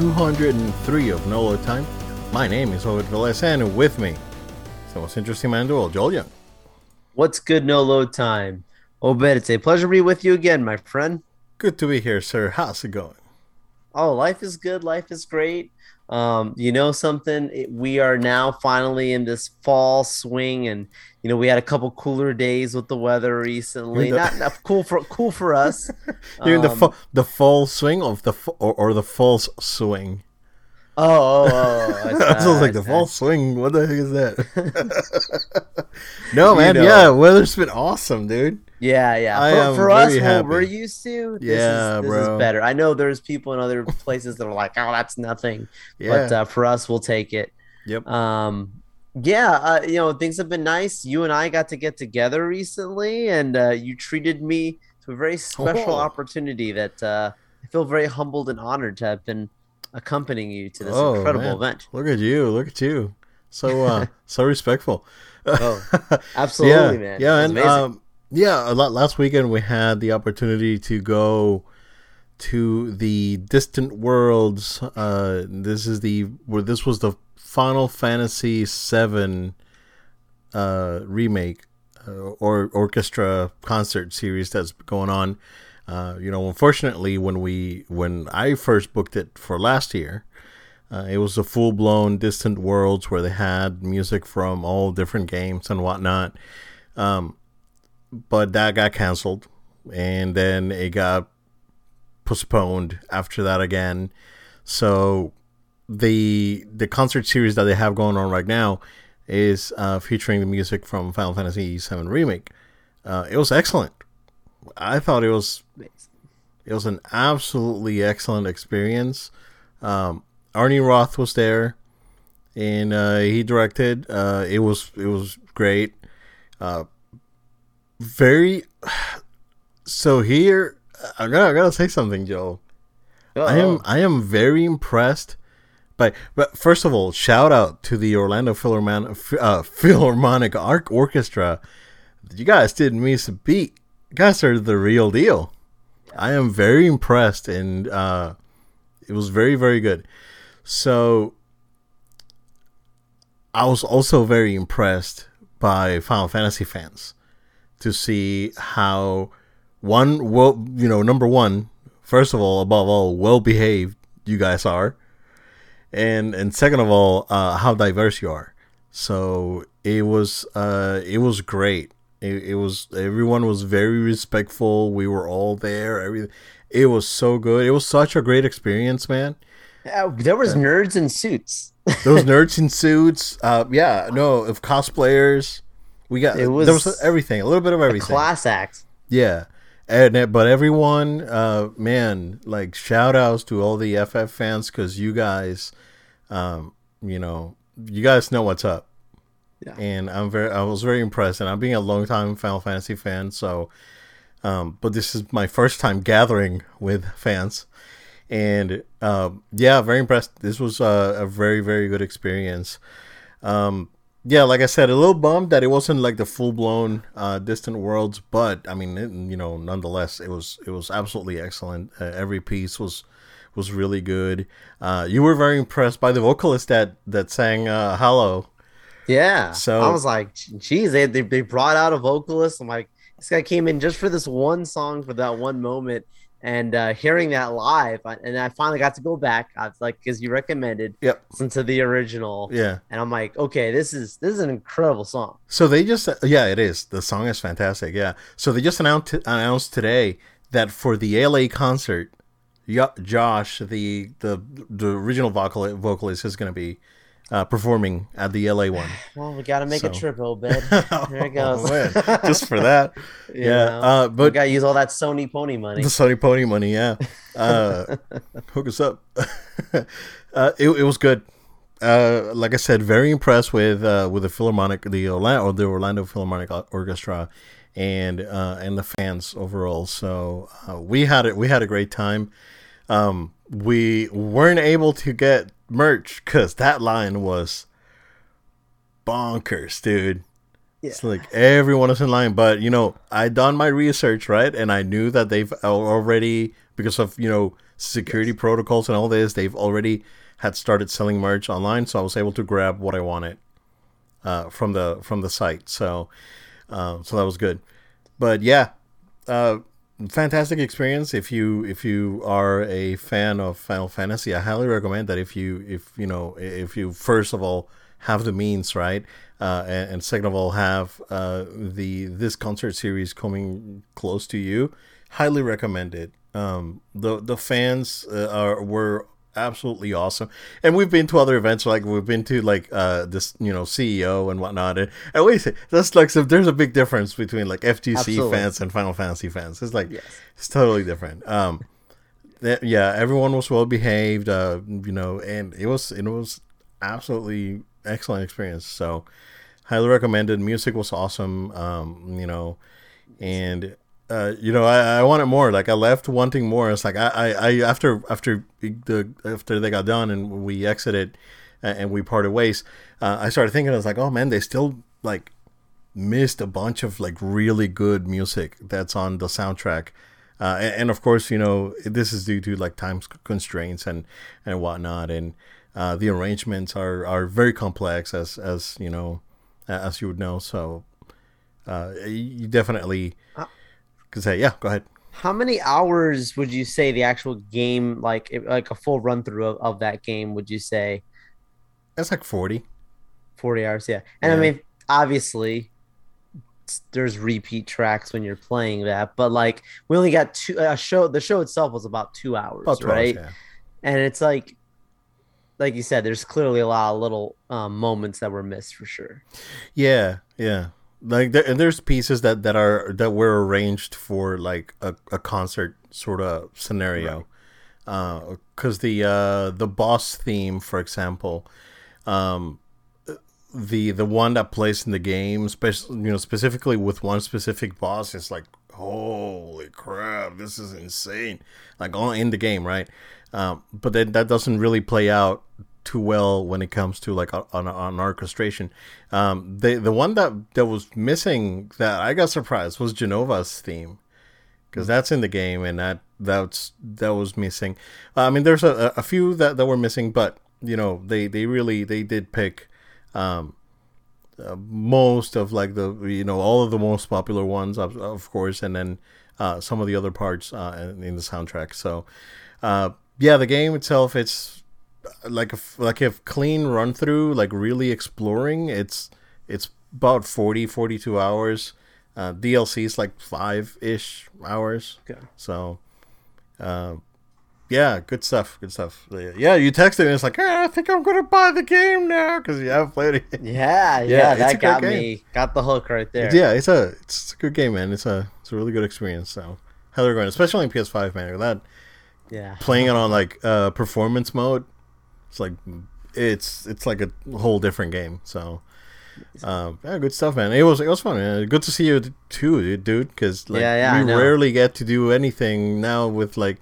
203 of No Load Time. My name is Obed Velez, and with me is the most interesting man in the world, Joel Young. What's good, no load time? Obed, it's a pleasure to be with you again, my friend. Good to be here, sir. How's it going? Oh, life is good. Life is great. Um, you know something? It- we are now finally in this fall swing, and you know we had a couple cooler days with the weather recently. The- Not, not cool for cool for us. You're in the Um, fu- the full swing of the or, or the false swing. Oh, oh, oh! I was like the false swing. What the heck is that? no, You man. know. Yeah, weather's been awesome, dude. Yeah, yeah. For, for us, very what happy. we're used to, this, Yeah, is, this bro. is better. I know there's people in other places that are like, "Oh, that's nothing," Yeah. but uh, for us, we'll take it. Yep. Um, yeah, uh, you know, things have been nice. You and I got to get together recently, and uh, you treated me to a very special Oh. opportunity that uh, I feel very humbled and honored to have been accompanying you to this Oh, incredible man. event. Look at you. Look at you. So uh so respectful. Oh, Absolutely, yeah, man. Yeah, and um, yeah, last weekend we had the opportunity to go to the Distant Worlds. Uh, this is the where this was the Final Fantasy VII uh, remake uh, or orchestra concert series that's going on. Uh, you know, unfortunately, when we when I first booked it for last year, uh, it was a full blown Distant Worlds where they had music from all different games and whatnot. Um, but that got canceled, and then it got postponed after that again. So the the concert series that they have going on right now is uh, featuring the music from Final Fantasy VII Remake. Uh, it was excellent. I thought it was it was an absolutely excellent experience. Um, Arnie Roth was there, and uh, he directed. Uh, it was it was great. Uh, very. So here, I gotta I gotta say something, Joe. I am Uh-oh. I am very impressed. by. but first of all, shout out to the Orlando Philharmonic uh, Philharmonic Arc Orchestra. You guys didn't miss a beat. You guys are the real deal. I am very impressed, and uh, it was very very good. So I was also very impressed by Final Fantasy fans to see how one well you know number one first of all above all well behaved you guys are. And and second of all uh, how diverse you are. So it was uh it was great. It, it was everyone was very respectful. We were all there. Everything it was so good. It was such a great experience man. Yeah, there was nerds in suits. those nerds in suits uh yeah no of cosplayers we got It there was was everything a little bit of everything Class act. yeah. And uh, but everyone, uh, man, like shout outs to all the FF fans because you guys, um, you know, you guys know what's up. Yeah. And I'm very, I was very impressed, and I'm being a long time Final Fantasy fan, so, um, but this is my first time gathering with fans, and um, yeah, very impressed. This was a, a very, very good experience. Um, yeah, like I said, a little bummed that it wasn't like the full blown uh, Distant Worlds, but I mean, it, you know, nonetheless, it was it was absolutely excellent. Uh, every piece was was really good. Uh, you were very impressed by the vocalist that that sang uh, "Hello." Yeah. So- I was like, geez, they, they they brought out a vocalist. I'm like, this guy came in just for this one song for that one moment. And uh, hearing that live, I- and I finally got to go back. I was like, because you recommended, Yep. listen to the original. Yeah. And I'm like, okay, this is this is an incredible song. So they just yeah, it is. The song is fantastic. Yeah. So they just announced announced today that for the LA concert, Josh, the the the original vocal vocalist, is going to be uh, performing at the LA one. Well, we got to make a So- trip, Obed. There it goes. Oh, just for that. Yeah. know, Uh, we but got to use all that Sony pony money. the Sony Pony money, yeah. Uh, hook us up. uh, it, it was good. Uh, like I said, very impressed with uh, with the Philharmonic, the Orlando, or the Orlando Philharmonic Orchestra, and uh, and the fans overall. So uh, we had it. We had a great time. Um, we weren't able to get merch because that line was bonkers, dude. Yeah. It's like everyone is in line, but you know, I done my research right, and I knew that they've already because of you know security yes. protocols and all this, they've already had started selling merch online, so I was able to grab what I wanted uh, from the from the site. So, uh, so that was good. But yeah, uh, fantastic experience. If you if you are a fan of Final Fantasy, I highly recommend that. If you if you know if you first of all have the means, right, uh, and, and, second of all have uh, the this concert series coming close to you, highly recommend it. Um, the the fans uh, are were absolutely awesome. And we've been to other events, like we've been to like uh this, you know, CEO and whatnot. And, and say that's like so there's a big difference between like FGC absolutely. fans and Final Fantasy fans. It's like yes. it's totally different. Um th- yeah, everyone was well behaved, uh, you know, and it was it was absolutely excellent experience. So highly recommended. Music was awesome. Um, you know, and uh, you know, I, I wanted more. Like I left wanting more. It's like I, I, I after after the after they got done and we exited and we parted ways, uh, I started thinking I was like, oh man, they still like missed a bunch of like really good music that's on the soundtrack. Uh, and, and, of course, you know, this is due to like time constraints and and whatnot, and uh, the arrangements are are very complex, as as you know, as you would know. So uh, you definitely could say, yeah, go ahead. How many hours would you say the actual game, like like a full run through of, of that game, would you say? That's like 40. 40 hours, yeah. And yeah. I mean, obviously, there's repeat tracks when you're playing that, but like we only got two. A show, the show itself was about two hours, about right? Hours, yeah. And it's like, like you said, there's clearly a lot of little um, moments that were missed for sure. Yeah, yeah like there, and there's pieces that that are that were arranged for like a, a concert sort of scenario. Right. uh because the uh the boss theme for example um the the one that plays in the game especially you know specifically with one specific boss is like holy crap this is insane. Like all in the game right? Um but then that doesn't really play out too well when it comes to like on, on orchestration. Um, the the one that that was missing that I got surprised was Jenova's theme because that's in the game and that that's that was missing. Uh, I mean, there's a, a few that, that were missing, but you know they they really they did pick um, uh, most of like the you know all of the most popular ones of, of course, and then uh, some of the other parts uh, in, in the soundtrack. So uh, yeah, the game itself it's like a like a clean run through, like really exploring. It's it's about 40, 42 hours. Uh, DLC is like five ish hours. Okay. So, uh, yeah, good stuff. Good stuff. Yeah, you texted and it's like, hey, I think I'm gonna buy the game now because you haven't played it. Yeah, yeah, yeah that got me, got the hook right there. Yeah, it's a it's a good game, man. It's a it's a really good experience. So, highly recommend, especially in PS5, man. That yeah, playing it on like uh, performance mode it's like it's it's like a whole different game. So uh, yeah, good stuff, man. It was it was fun. Man. Good to see you too, dude. Because like yeah, yeah, we rarely get to do anything now with like.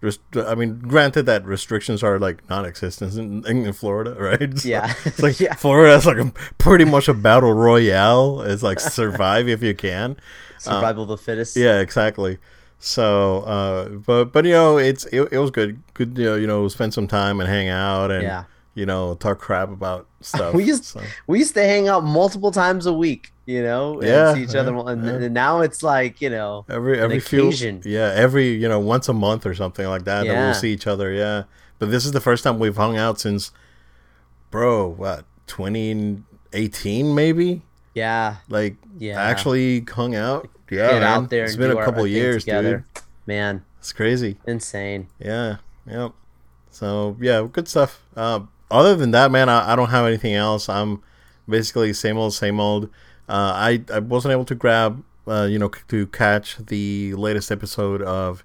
Rest- I mean, granted that restrictions are like non-existent in, in Florida, right? So yeah, it's like yeah. Florida's like a, pretty much a battle royale. It's like survive if you can, survival of the fittest. Yeah, exactly. So, uh, but but you know, it's it, it was good. Good, you know, you know, spend some time and hang out and yeah. you know talk crap about stuff. we used so. we used to hang out multiple times a week. You know, yeah, see each yeah, other, and, yeah. and, now it's like you know every every few yeah every you know once a month or something like that yeah. that we'll see each other. Yeah, but this is the first time we've hung out since, bro, what twenty eighteen maybe. Yeah, like yeah, actually hung out yeah, get man. out there. It's been a couple years, together. dude. Man, it's crazy. Insane. Yeah. Yep. So yeah, good stuff. Uh, other than that, man, I, I, don't have anything else. I'm basically same old, same old. Uh, I I wasn't able to grab, uh, you know, to catch the latest episode of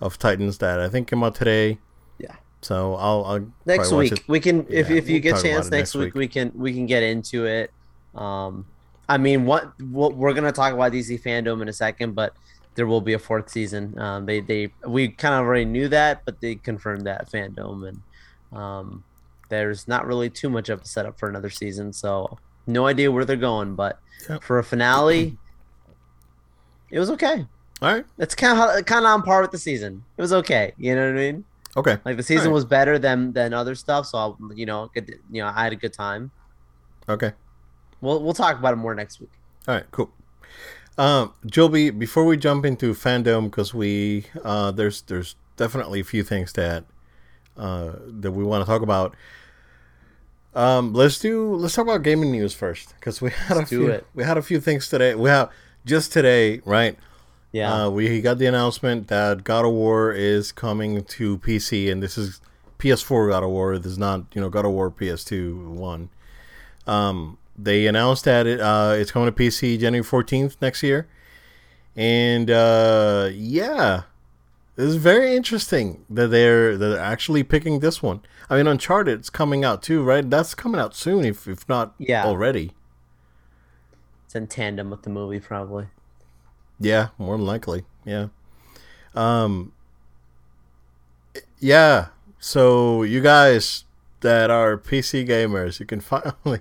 of Titans that I think came out today. Yeah. So I'll, I'll next week we can if, yeah, if you we'll get chance next week, week, we can we can get into it. Um, I mean, what, what we're gonna talk about DC fandom in a second, but there will be a fourth season. Um, they they we kind of already knew that, but they confirmed that fandom, and um, there's not really too much of a setup for another season. So No idea where they're going, but Yep. for a finale, it was okay. All right. It's kind of kind of on par with the season. It was okay. You know what I mean? Okay. Like the season Alright. was better than than other stuff, so I, you know, good, you know, I had a good time. Okay. We'll we'll talk about it more next week. All right. Cool. Um, Joby, before we jump into fandom, because we uh, there's there's definitely a few things that uh, that we want to talk about. Um, let's do let's talk about gaming news first, because we had Let's a do few it. we had a few things today. We have just today, right? Yeah. Uh, we got the announcement that God of War is coming to PC, and this is PS4 God of War. This is not, you know, God of War PS2 one. Um, they announced that it uh, it's coming to PC January 14th next year, and uh, yeah, it's very interesting that they're that they're actually picking this one. I mean, Uncharted is coming out too, right? That's coming out soon, if if not Yeah. already. it's in tandem with the movie, probably. Yeah, more than likely. Yeah. Um yeah. So you guys that are PC gamers, you can finally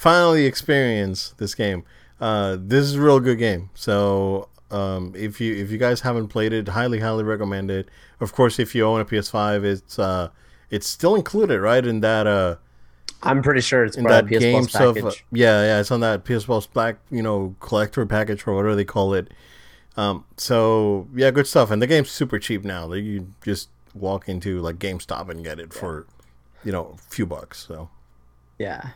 finally experience this game. Uh this is a real good game. So um if you if you guys haven't played it, highly highly recommend it. Of course, if you own a PS5, it's uh it's still included, right? In that uh I'm pretty sure it's in part that of PS game Plus stuff. package. yeah, yeah, it's on that PS Plus Black, you know, collector package or whatever they call it. Um, so yeah, good stuff. And the game's super cheap now. Like you just walk into like GameStop and get it for, you know, a few bucks. So Yeah.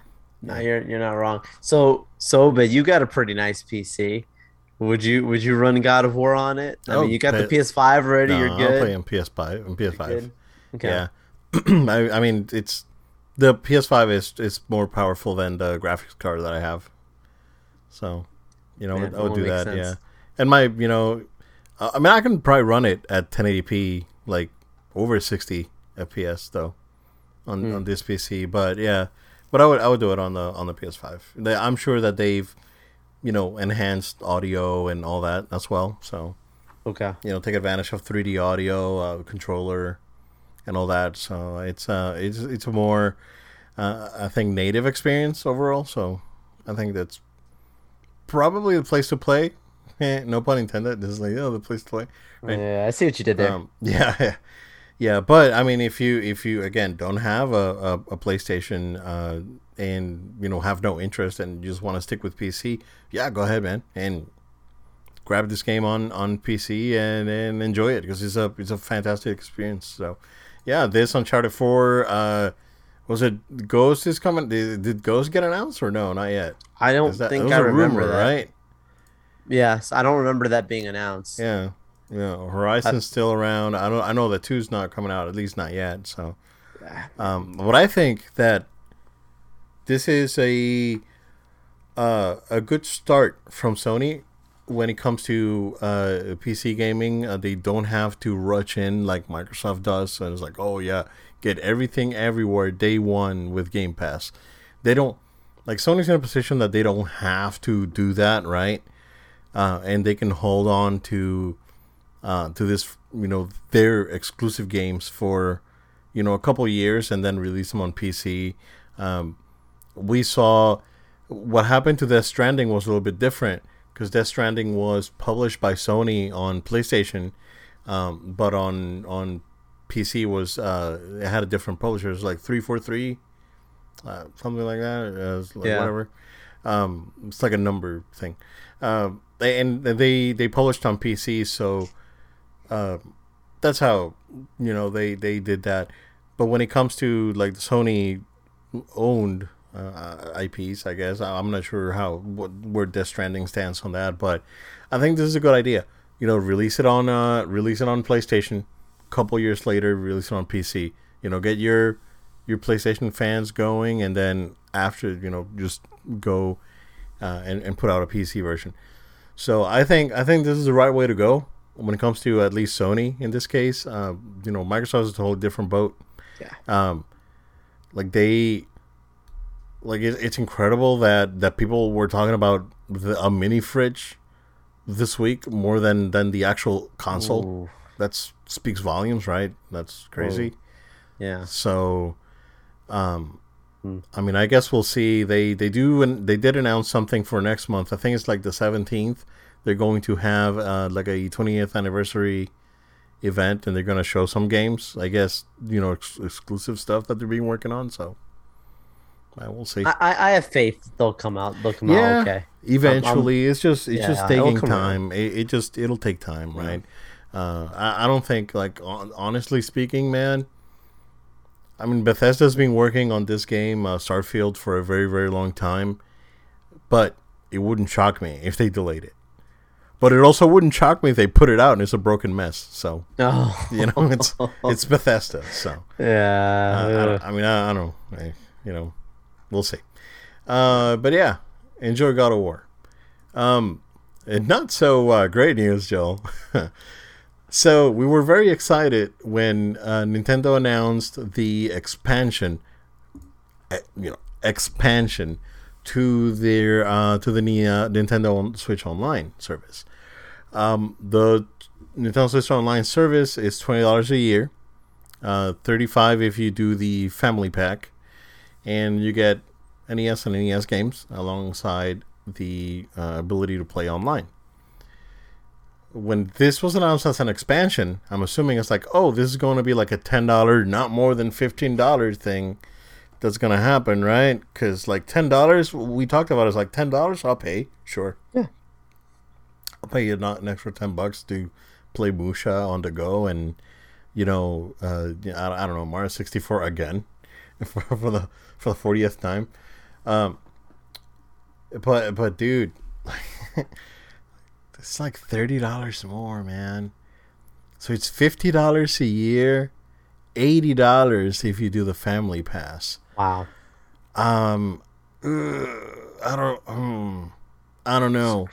No, you're you're not wrong. So so but you got a pretty nice PC. Would you would you run God of War on it? I Oh, mean, you got the PS5 already. no, you're good. I'll play on PS5 and PS5. Okay. Yeah, I, I mean it's the PS5 is is more powerful than the graphics card that I have. So, you know, I would do that. sense. Yeah, and my you know, uh, I mean I can probably run it at 1080p like over 60 FPS though on Hmm. on this PC. But yeah, but I would I would do it on the on the PS5. They, I'm sure that they've you know enhanced audio and all that as well. So Okay. you know take advantage of 3D audio uh, controller and all that. So it's uh it's it's a more uh, I think native experience overall. So I think that's probably the place to play. Eh, no pun intended. This is like oh the place to play. Right. Yeah, I see what you did there. Um, yeah, yeah, but I mean, if you if you again don't have a, a, a PlayStation uh, and you know have no interest and you just want to stick with PC, yeah, go ahead, man, and grab this game on on PC and, and enjoy it because it's a it's a fantastic experience. So, yeah, this Uncharted Four. Uh, was it Ghost is coming? Did, did Ghost get announced or no? Not yet. I don't that, think was I a remember rumor, that. right? Yes, I don't remember that being announced. Yeah, yeah. Horizon's still around. I don't. I know that two's not coming out. At least not yet. So, um, but I think that this is a uh, a good start from Sony when it comes to uh, PC gaming. Uh, they don't have to rush in like Microsoft does, and it's like, oh yeah, get everything everywhere day one with Game Pass. They don't like Sony's in a position that they don't have to do that, right? uh, and they can hold on to uh, to this, you know, their exclusive games for you know a couple years and then release them on PC. Um, we saw what happened to Death Stranding was a little bit different because Death Stranding was published by Sony on PlayStation, um, but on on PC was uh, it had a different publisher. It was like three four three, uh, something like that. Uh, like Yeah. Whatever. Um, it's like a number thing. They, and they they published on PC, so uh, that's how you know they they did that. But when it comes to like the Sony owned uh, IPs, I guess I'm not sure how what, where Death Stranding stands on that, but I think this is a good idea. You know, release it on uh, release it on PlayStation. A couple years later, release it on PC. You know, get your your PlayStation fans going, and then after you know, just go uh, and and put out a PC version. So I think I think this is the right way to go when it comes to at least Sony in this case. Uh, you know, Microsoft is a whole different boat. Yeah. Um, like they, like it, it's incredible that that people were talking about the, a mini fridge this week more than than the actual console. Ooh, That speaks volumes, right? That's crazy. yeah. So, um, Hmm. I mean, I guess we'll see. They they do and they did announce something for next month. I think it's like the seventeenth. They're going to have uh, like a 20th anniversary event, and they're going to show some games. I guess you know ex- exclusive stuff that they're being working on. So I will see. I, I have faith they'll come out. They'll come Yeah. out okay. Eventually, it's just it's yeah, just taking time. It, it just it'll take time, Yeah. right? Uh, I, I don't think like hon- honestly speaking, man. I mean, Bethesda's been working on this game, uh, Starfield, for a very very long time, but it wouldn't shock me if they delayed it. But it also wouldn't shock me if they put it out and it's a broken mess. So Oh, you know, it's it's Bethesda. So yeah. uh, I, I mean, I, I don't know. I, you know, we'll see. Uh, but yeah, enjoy God of War. Um, and not so uh, great news, Joel. so we were very excited when uh, Nintendo announced the expansion. eh, You know, expansion to their uh, to the uh, Nintendo Switch Online service. Um, the Nintendo Switch Online service is twenty dollars a year uh, 35 if you do the family pack. And you get nes and nes games alongside the uh, ability to play online. When this was announced as an expansion i'm assuming it's like oh this is going to be like a $10 not more than $15 thing that's going to happen right? Because like $10 we talked about is like $10 i'll pay sure. Yeah. I'll pay you not an extra 10 bucks to play musha on the go and you know, uh, I, I don't know, Mario 64 again for, for the for the 40th time. Um, but but dude, it's like thirty dollars more, man. So it's fifty dollars a year, eighty dollars if you do the family pass. wow. Um, ugh, I don't, um, I don't know.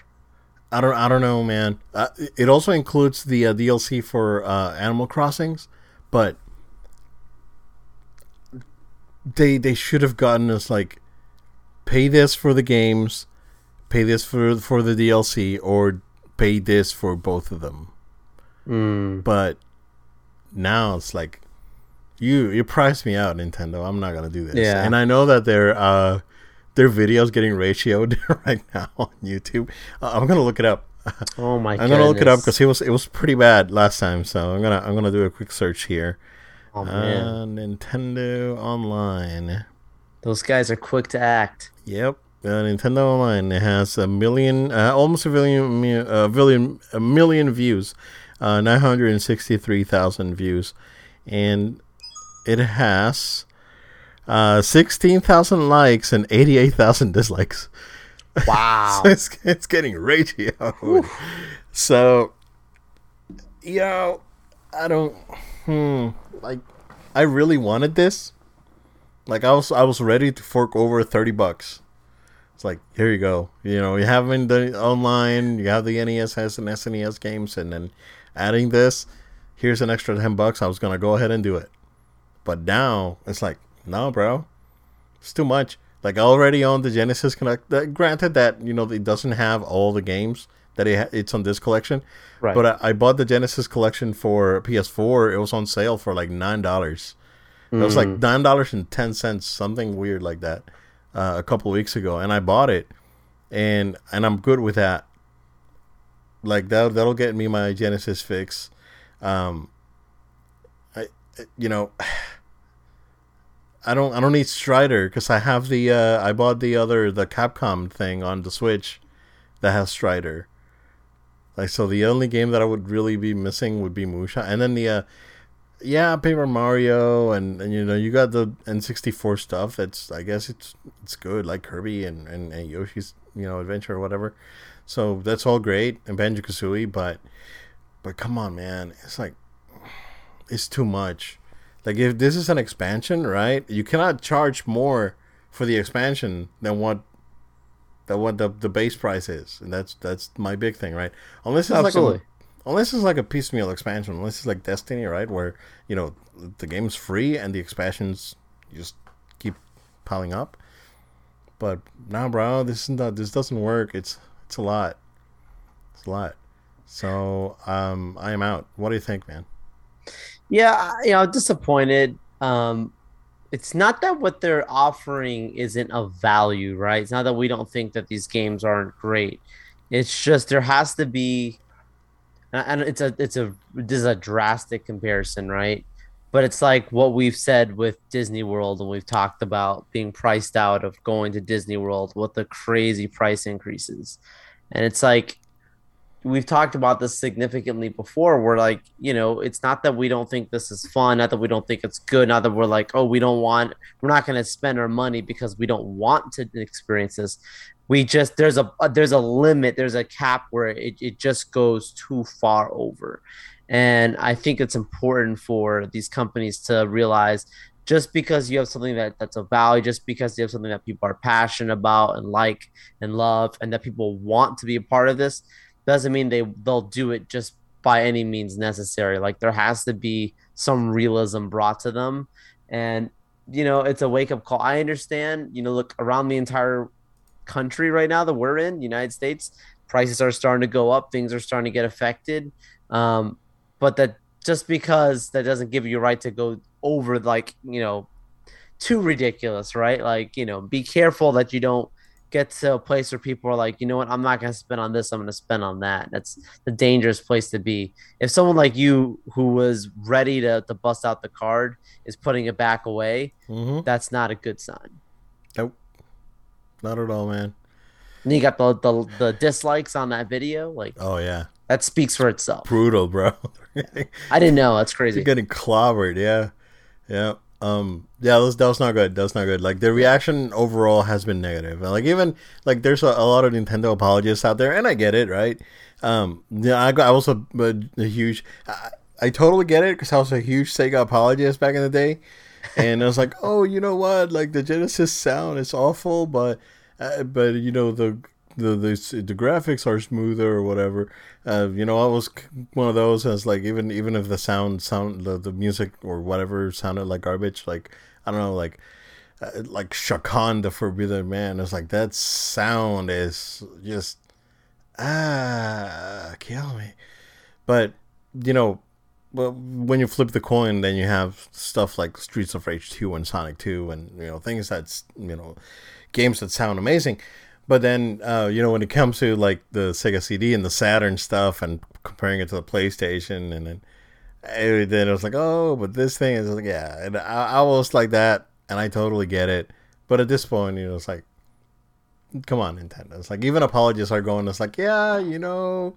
I don't, I don't know, man. Uh, it also includes the uh, DLC for uh, Animal Crossings, but they they should have gotten us like pay this for the games, pay this for for the DLC, or pay this for both of them. Mm. But now it's like you you priced me out, Nintendo. I'm not gonna do this. Yeah. And I know that their uh their videos getting ratioed right now on YouTube. Uh, I'm gonna look it up. Oh my god. I'm gonna look it up because it was it was pretty bad last time. So I'm gonna I'm gonna do a quick search here. Oh man, Uh, Nintendo Online. those guys are quick to act. Yep. Uh, Nintendo Online it has a million, uh, almost a million, a million, a million views, uh, nine hundred and sixty-three thousand views, and it has uh, sixteen thousand likes and eighty-eight thousand dislikes. Wow. So it's it's getting ratioed. So, you know, I don't. Hmm. Like, I really wanted this. Like, I was I was ready to fork over thirty bucks. It's like here you go. You know, you have the online. You have the NES has and SNES games, and then adding this. Here's an extra ten bucks. I was gonna go ahead and do it, but now it's like, no, bro, it's too much. Like I already own the Genesis Connect. That, granted that you know it doesn't have all the games that it ha- it's on this collection, Right. but I, I bought the Genesis collection for PS4. It was on sale for like nine dollars. It was like nine dollars and ten cents, something weird like that, uh, a couple weeks ago, and I bought it, and and I'm good with that. Like that that'll get me my Genesis fix. Um, I you know. I don't I don't need Strider because I have the uh, I bought the other the Capcom thing on the Switch that has Strider. Like so, the only game that I would really be missing would be Musha, and then the uh, yeah Paper Mario, and, and you know you got the N64 stuff. That's I guess it's it's good like Kirby and, and, and Yoshi's you know adventure or whatever. So that's all great and Banjo Kazooie, but but come on, man, it's like it's too much. Like if this is an expansion, right? You cannot charge more for the expansion than what than what the, the base price is, and that's that's my big thing, right? Unless it's Absolutely. like a, unless it's like a piecemeal expansion, unless it's like Destiny, right, where you know the game's free and the expansions just keep piling up. But now, bro, this is not this doesn't work. It's it's a lot. It's a lot. So um, I am out. What do you think, man? Yeah, you know, disappointed. Um, it's not that what they're offering isn't of value, right? It's not that we don't think that these games aren't great. It's just there has to be, and it's a it's a this is a drastic comparison, right? But it's like what we've said with Disney World, and we've talked about being priced out of going to Disney World with the crazy price increases, and it's like we've talked about this significantly before. We're like, you know, it's not that we don't think this is fun, not that we don't think it's good, not that we're like, oh, we don't want, we're not going to spend our money because we don't want to experience this. We just there's a, a there's a limit, there's a cap where it, it just goes too far over. And I think it's important for these companies to realize just because you have something that that's a value, just because you have something that people are passionate about and like and love, and that people want to be a part of this, doesn't mean they they'll do it just by any means necessary. Like there has to be some realism brought to them, and you know it's a wake up call. I understand. You know, look around the entire country right now that we're in, United States, prices are starting to go up. Things are starting to get affected. Um, but that just because that doesn't give you a right to go over like you know too ridiculous, right? Like you know, be careful that you don't get to a place where people are like, you know what, I'm not going to spend on this. I'm going to spend on that. That's the dangerous place to be. If someone like you, who was ready to, to bust out the card, is putting it back away, mm-hmm. that's not a good sign. Nope. Not at all, man. And you got the, the, the dislikes on that video. Like, oh, yeah. That speaks for itself. Brutal, bro. I didn't know. That's crazy. You're getting clobbered. Yeah. Yeah. Um, yeah, that was, that was not good. That was not good. Like the reaction overall has been negative. Like even like there's a, a lot of Nintendo apologists out there, and I get it, right? Um, yeah, I, I was a, a, a huge. I, I totally get it because I was a huge Sega apologist back in the day, and I was like, oh, you know what? Like the Genesis sound is awful, but uh, but you know the the the, the graphics are smoother or whatever. Uh, you know, I was one of those as like even even if the sound sound the, the music or whatever sounded like garbage, like I don't know, like uh, like Chakan the Forbidden Man. It's like that sound is just ah kill me. But you know, well, when you flip the coin, then you have stuff like Streets of Rage 2 and Sonic 2, and you know things that's you know games that sound amazing. But then, uh, you know, when it comes to like the Sega CD and the Saturn stuff, and comparing it to the PlayStation, and then, and then it was like, oh, but this thing is like, yeah, and I, I was like that, and I totally get it. But at this point, you know, it's like, come on, Nintendo. It's like even apologists are going. It's like, yeah, you know,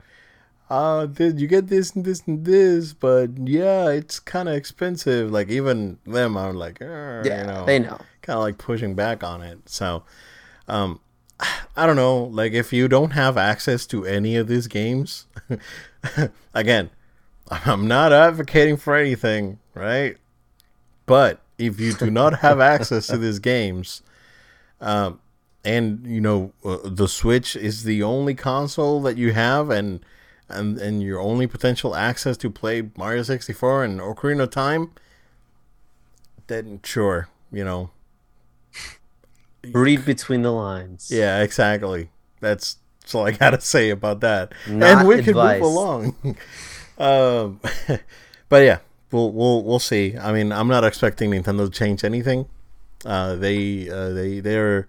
uh, did you get this and this and this? But yeah, it's kind of expensive. Like even them are like, yeah, you know, they know, kind of like pushing back on it. So, um, I don't know, like if you don't have access to any of these games, again, I'm not advocating for anything, right? But if you do not have access to these games, um, and you know uh, the Switch is the only console that you have, and and and your only potential access to play Mario 64 and Ocarina of Time, then sure, you know, Read between the lines. Yeah, exactly. That's, that's all I gotta say about that. Not and we advice. can move along. um, but yeah, we'll we'll we'll see. I mean, I'm not expecting Nintendo to change anything. Uh, they uh, they they're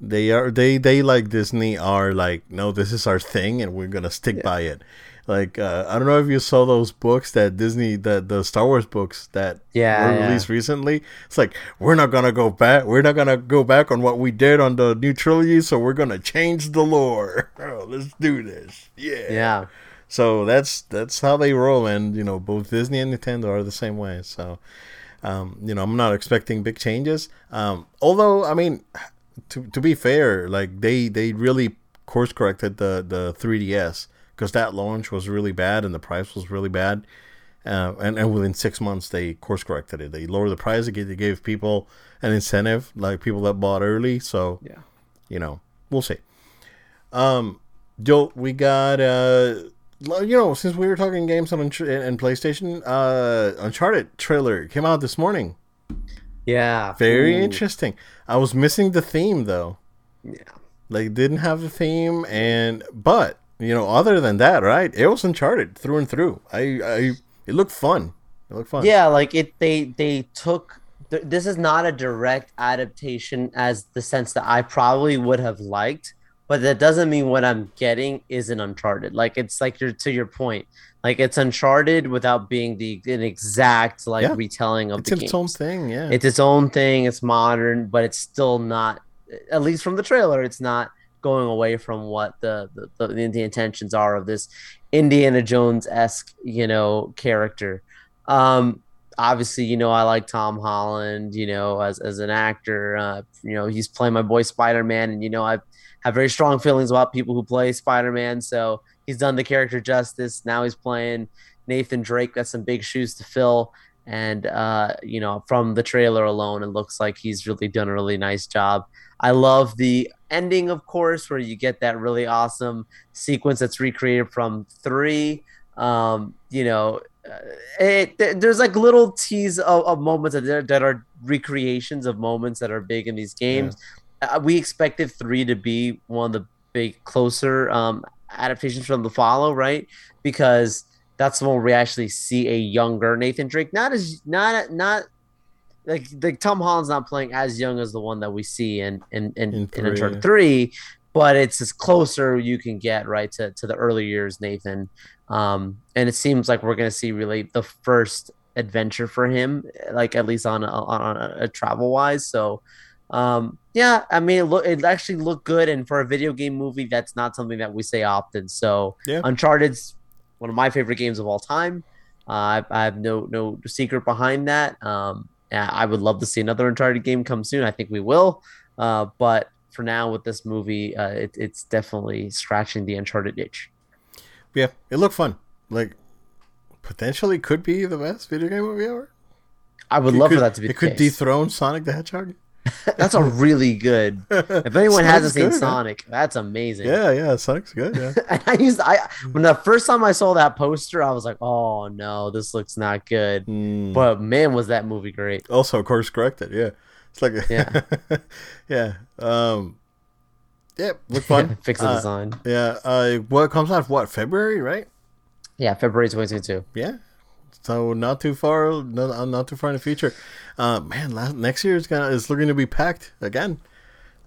they are they they like Disney are like no, this is our thing, and we're gonna stick yeah. by it. Like uh, I don't know if you saw those books that Disney that the Star Wars books that yeah, were released yeah. recently. It's like we're not gonna go back. We're not gonna go back on what we did on the new trilogy. So we're gonna change the lore. Oh, let's do this. Yeah. Yeah. So that's that's how they roll, and you know both Disney and Nintendo are the same way. So, um, you know, I'm not expecting big changes. Um, although, I mean, to to be fair, like they they really course corrected the the 3DS because that launch was really bad and the price was really bad. Uh, and, and within six months, they course corrected it. They lowered the price. They gave people an incentive, like people that bought early. So, yeah, you know, we'll see. Um, Joe, we got uh, you know, since we were talking games on and PlayStation, uh, Uncharted trailer came out this morning. Yeah, very Ooh. interesting. I was missing the theme though. Yeah, like didn't have the theme, and but you know, other than that, right? It was Uncharted through and through. I, I, it looked fun. It looked fun. Yeah, like it. They they took th- this is not a direct adaptation as the sense that I probably would have liked, but that doesn't mean what I'm getting isn't Uncharted. Like it's like you're to your point, like it's Uncharted without being the an exact like Yeah. retelling of It's the its own thing, yeah. It's its own thing. It's modern, but it's still not. At least from the trailer, it's not going away from what the the, the, the intentions are of this Indiana Jones esque, you know, character. Um, obviously, you know, I like Tom Holland, you know, as as an actor. Uh, you know, he's playing my boy Spider Man, and you know, I have very strong feelings about people who play Spider Man. So he's done the character justice. Now he's playing Nathan Drake. That's some big shoes to fill. And uh, you know, from the trailer alone, it looks like he's really done a really nice job. I love the ending, of course, where you get that really awesome sequence that's recreated from three. Um, you know, uh, it, there's like little tease of, of moments that are, that are recreations of moments that are big in these games. Uh, we expected three to be one of the big closer um, adaptations from the follow, right? Because that's the one where we actually see a younger Nathan Drake, not as not not like like Tom Holland's not playing as young as the one that we see in in in, In in, three. Uncharted three, but it's as closer you can get right to to the early years Nathan. Um, and it seems like we're gonna see really the first adventure for him, like at least on a, on a, a travel wise. So, um, yeah, I mean, it look it actually looked good, and for a video game movie, that's not something that we say often. So, Yeah. Uncharted's one of my favorite games of all time. Uh, I, I have no no secret behind that. Um, I would love to see another Uncharted game come soon. I think we will. Uh, but for now, with this movie, uh, it, it's definitely scratching the Uncharted itch. yeah, it looked fun. Like potentially could be the best video game movie ever. I would It love could, for that to be. It could case. dethrone Sonic the Hedgehog. That's a really good. If anyone Sonic's hasn't seen good, man. Sonic, that's amazing. Yeah, yeah, Sonic's good. Yeah. And I used I when the first time I saw that poster, I was like, "Oh no, this looks not good." Mm. But man, was that movie great! also course corrected. Yeah, it's like Yeah. yeah, um, yeah, look fun. Fix the Uh, design. Yeah, uh, what comes out? What February? Right? Yeah, February 2022. Yeah. So not too far, not, not too far in the future. Uh, man, last, next year is gonna is looking to be packed again.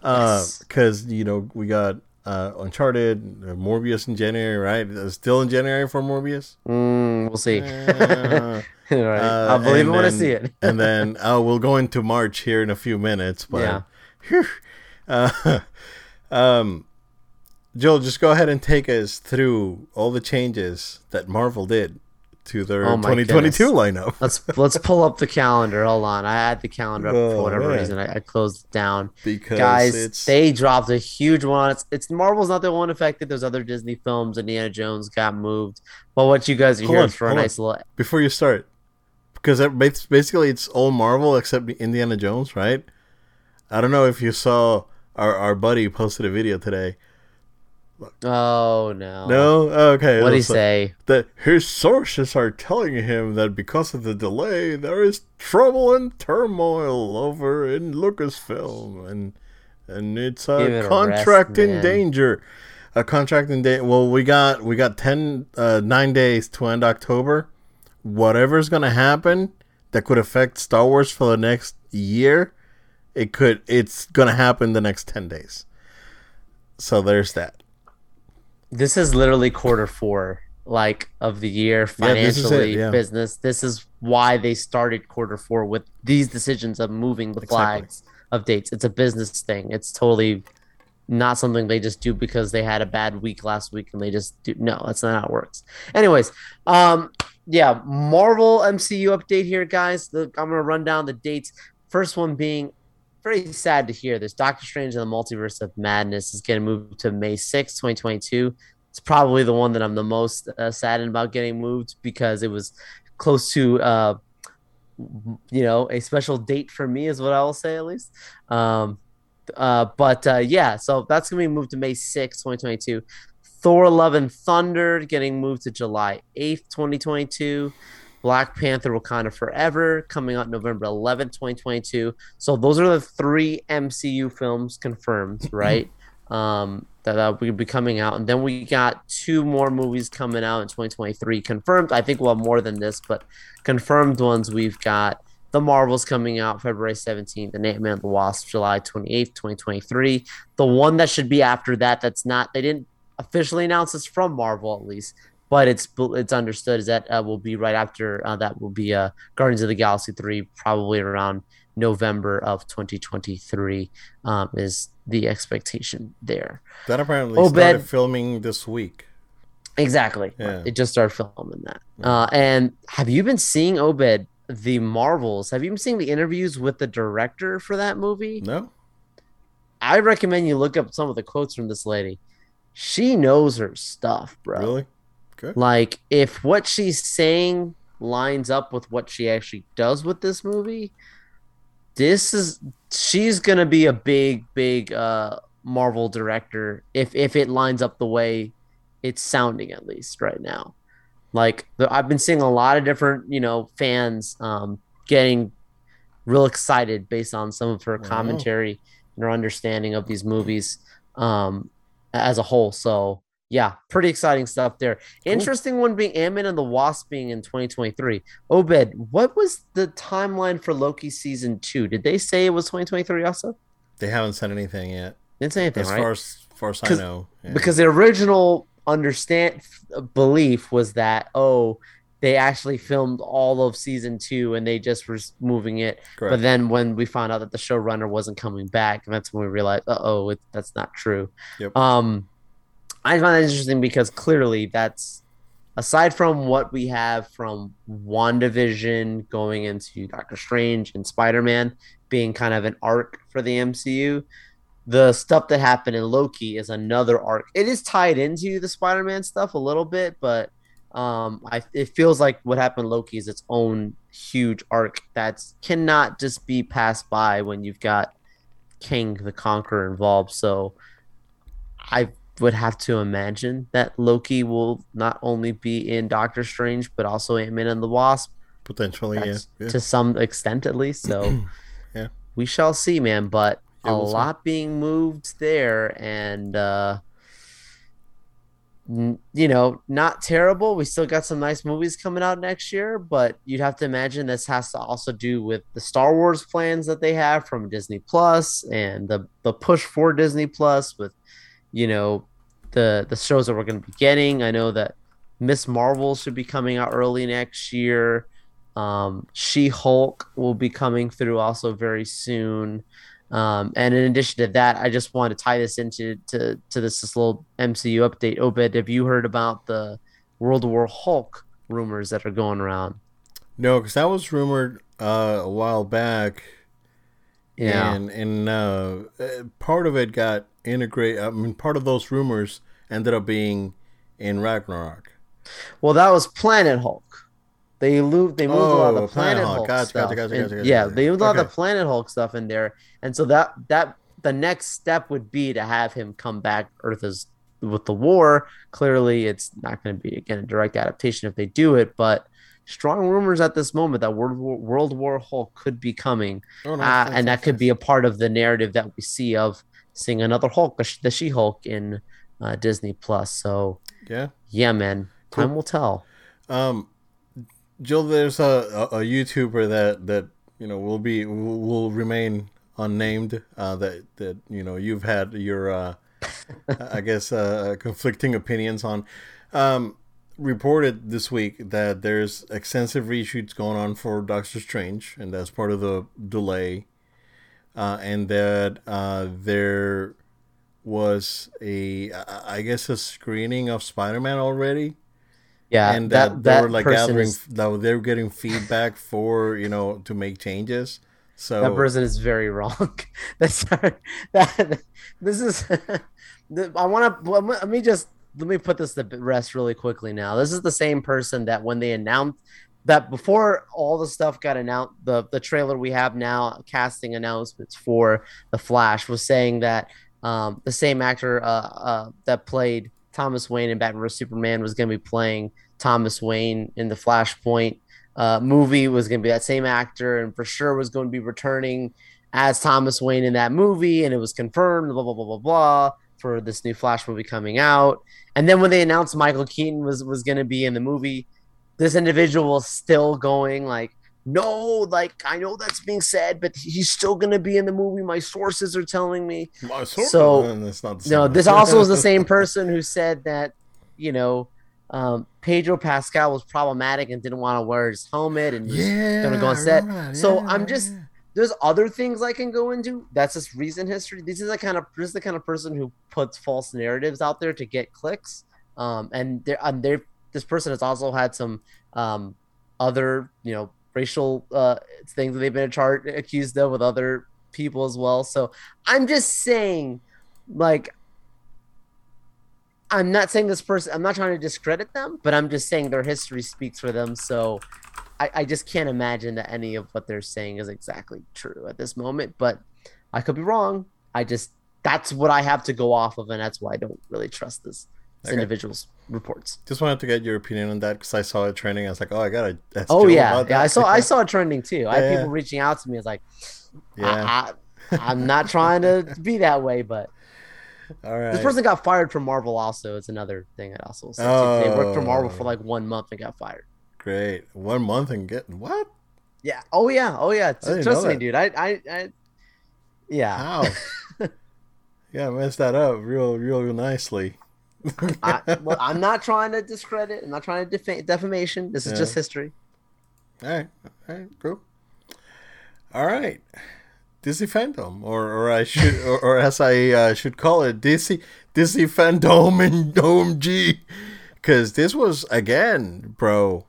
Uh, Yes. because you know we got uh Uncharted, uh, Morbius in January, right? Uh, Still in January for Morbius. Mm, we'll see. Uh, right. Uh, I'll believe it and when I see it. and then uh, we'll go into March here in a few minutes. But Yeah. Whew. Uh, um, Joel, just go ahead and take us through all the changes that Marvel did to their Oh 2022 goodness. lineup. Let's let's pull up the calendar. Hold on, I had the calendar up Oh, for whatever man. reason. I, I closed it down. Because Guys, it's they dropped a huge one. It's, it's Marvel's not the one affected. There's other Disney films. Indiana Jones got moved. But what you guys are Hold here on, for a nice little. before you start, because basically it's all Marvel except Indiana Jones, right? I don't know if you saw our our buddy posted a video today. Oh no! No, okay. What do you say? that his sources are telling him that because of the delay, there is trouble and turmoil over in Lucasfilm, and and it's a a contract rest, in man. danger. A contract in danger. Well, we got we got 10, uh, nine days to end October. Whatever's gonna happen that could affect Star Wars for the next year, it could. It's gonna happen the next ten days. So there's that. This is literally quarter four, like of the year Yeah, this it, financially, yeah. business. This is why they started quarter four with these decisions of moving the Exactly. flags of dates. It's a business thing. It's totally not something they just do because they had a bad week last week and they just do. No, that's not how it works. Anyways, um, yeah, Marvel MCU update here, guys. I'm gonna run down the dates. First one being very sad to hear this. Doctor Strange and the Multiverse of Madness is getting moved to May 6th, 2022. It's probably the one that I'm the most uh, saddened about getting moved because it was close to, uh, you know, a special date for me, is what I will say at least. Um, uh, but uh, yeah, so that's gonna be moved to May 6th, 2022. Thor: Love and Thunder getting moved to July 8th, 2022. Black Panther: Wakanda Forever coming out November 11th, 2022. So those are the three MCU films confirmed, right? um, that uh, will be coming out, and then we got two more movies coming out in 2023 confirmed. I think we'll have more than this, but confirmed ones we've got The Marvels coming out February 17th, and Ant Man and the Wasp July 28th, 2023. The one that should be after that, that's not, they didn't officially announce this from Marvel at least, but it's it's understood is that uh, will be right after uh, that will be uh, Guardians of the Galaxy 3, probably around November of 2023 um, is the expectation there. That apparently Obed, started filming this week. Exactly. Yeah. It just started filming that. Uh, and have you been seeing Obed the Marvels? Have you been seeing the interviews with the director for that movie? No. I recommend you look up some of the quotes from this lady. She knows her stuff, bro. Really? Okay. Like if what she's saying lines up with what she actually does with this movie, this is she's gonna be a big, big uh Marvel director if if it lines up the way it's sounding at least right now. Like the, I've been seeing a lot of different, you know, fans um, getting real excited based on some of her commentary and her understanding of these movies um, as a whole. So yeah, pretty exciting stuff there. Interesting one being Ant-Man and the Wasp being in 2023. Obed, what was the timeline for Loki season two? Did they say it was 2023 also? They haven't said anything yet. Didn't say anything, as right? far as, far as I know. Yeah. Because the original understand belief was that oh they actually filmed all of season two and they just were moving it. Correct. But then when we found out that the showrunner wasn't coming back, and that's when we realized, oh, that's not true. Yep. Um, I find that interesting because clearly that's aside from what we have from WandaVision going into Doctor Strange and Spider Man being kind of an arc for the MCU, the stuff that happened in Loki is another arc. It is tied into the Spider-Man stuff a little bit, but um, I it feels like what happened in Loki is its own huge arc that cannot just be passed by when you've got Kang the Conqueror involved. So I would have to imagine that Loki will not only be in Doctor Strange but also Ant-Man and the Wasp. Potentially, yeah, yeah. To some extent at least. So yeah. We shall see, man. But a lot being moved there and uh you know not terrible we still got some nice movies coming out next year but you'd have to imagine this has to also do with the star wars plans that they have from disney plus and the the push for disney plus with you know the the shows that we're going to be getting i know that miss marvel should be coming out early next year um she hulk will be coming through also very soon um, and in addition to that, I just want to tie this into to, to this, this little MCU update. Obed, have you heard about the World War Hulk rumors that are going around? No, because that was rumored uh, a while back. Yeah, and and uh, part of it got integrated. I mean, part of those rumors ended up being in Ragnarok. Well, that was Planet Hulk. They moved. They moved oh, a lot of the oh, Planet, Hulk, Hulk gotcha, stuff. Gotcha, gotcha, and, yeah, they moved a lot okay. of the Planet Hulk stuff in there, and so that that the next step would be to have him come back. Earth is with the war. Clearly, it's not going to be again a direct adaptation if they do it, but strong rumors at this moment that World War, World War Hulk could be coming, oh, no, uh, and that could be a part of the narrative that we see of seeing another Hulk, the She Hulk in uh, Disney Plus. So yeah, yeah, man, time cool. will tell. Um, Jill, there's a, a, a YouTuber that that you know will be will, will remain unnamed. Uh, that that you know you've had your uh, I guess uh, conflicting opinions on. Um, reported this week that there's extensive reshoots going on for Doctor Strange, and that's part of the delay. Uh, and that uh, there was a, I guess, a screening of Spider Man already yeah, and that, that they were like gathering is, that they were getting feedback for you know to make changes. So that person is very wrong. That's that. This is. I want to let me just let me put this to rest really quickly. Now, this is the same person that when they announced that before all the stuff got announced, the the trailer we have now, casting announcements for the Flash was saying that um, the same actor uh, uh, that played Thomas Wayne in Batman vs Superman was going to be playing Thomas Wayne in the Flashpoint uh, movie. Was going to be that same actor, and for sure was going to be returning as Thomas Wayne in that movie, and it was confirmed. Blah blah blah blah blah for this new Flash movie coming out. And then when they announced Michael Keaton was was going to be in the movie, this individual still going like no, like I know that's being said, but he's still gonna be in the movie. My sources are telling me. My source- So, that's not No, this also is the same person who said that, you know, um, Pedro Pascal was problematic and didn't want to wear his helmet and yeah, gonna go on set. So Yeah, I'm just- yeah. there's other things I can go into. That's just recent history. This is the kind of this is the kind of person who puts false narratives out there to get clicks. Um, and there, and there, this person has also had some um, other, you know, racial uh, things that they've been charged accused of with other people as well. So I'm just saying, like, I'm not saying this person. I'm not trying to discredit them, but I'm just saying their history speaks for them. So I, I just can't imagine that any of what they're saying is exactly true at this moment. But I could be wrong. I just that's what I have to go off of, and that's why I don't really trust this, this Okay. individual's reports. Just wanted to get your opinion on that because I saw it trending. I was like, oh, I gotta. Oh yeah, about yeah. that. I saw I saw it trending too. I had Yeah, people reaching out to me. It's like, yeah. I, I, I'm not trying to be that way, but All right. this person got fired from Marvel. Also, it's another thing I also. They worked for Marvel for Oh. like one month and got fired. Great. One month and get what? Yeah. Oh yeah. Oh yeah. Trust me, dude. I I, I yeah. How? yeah, I messed that up real, real nicely. I, well, I'm not trying to discredit. I'm not trying to defa- defamation. This is Yeah. just history. All right, all right, cool. All right, Disney fandom, or or I should, or, or as I uh, should call it, Disney Disney fandom and OMG, because this was again, bro.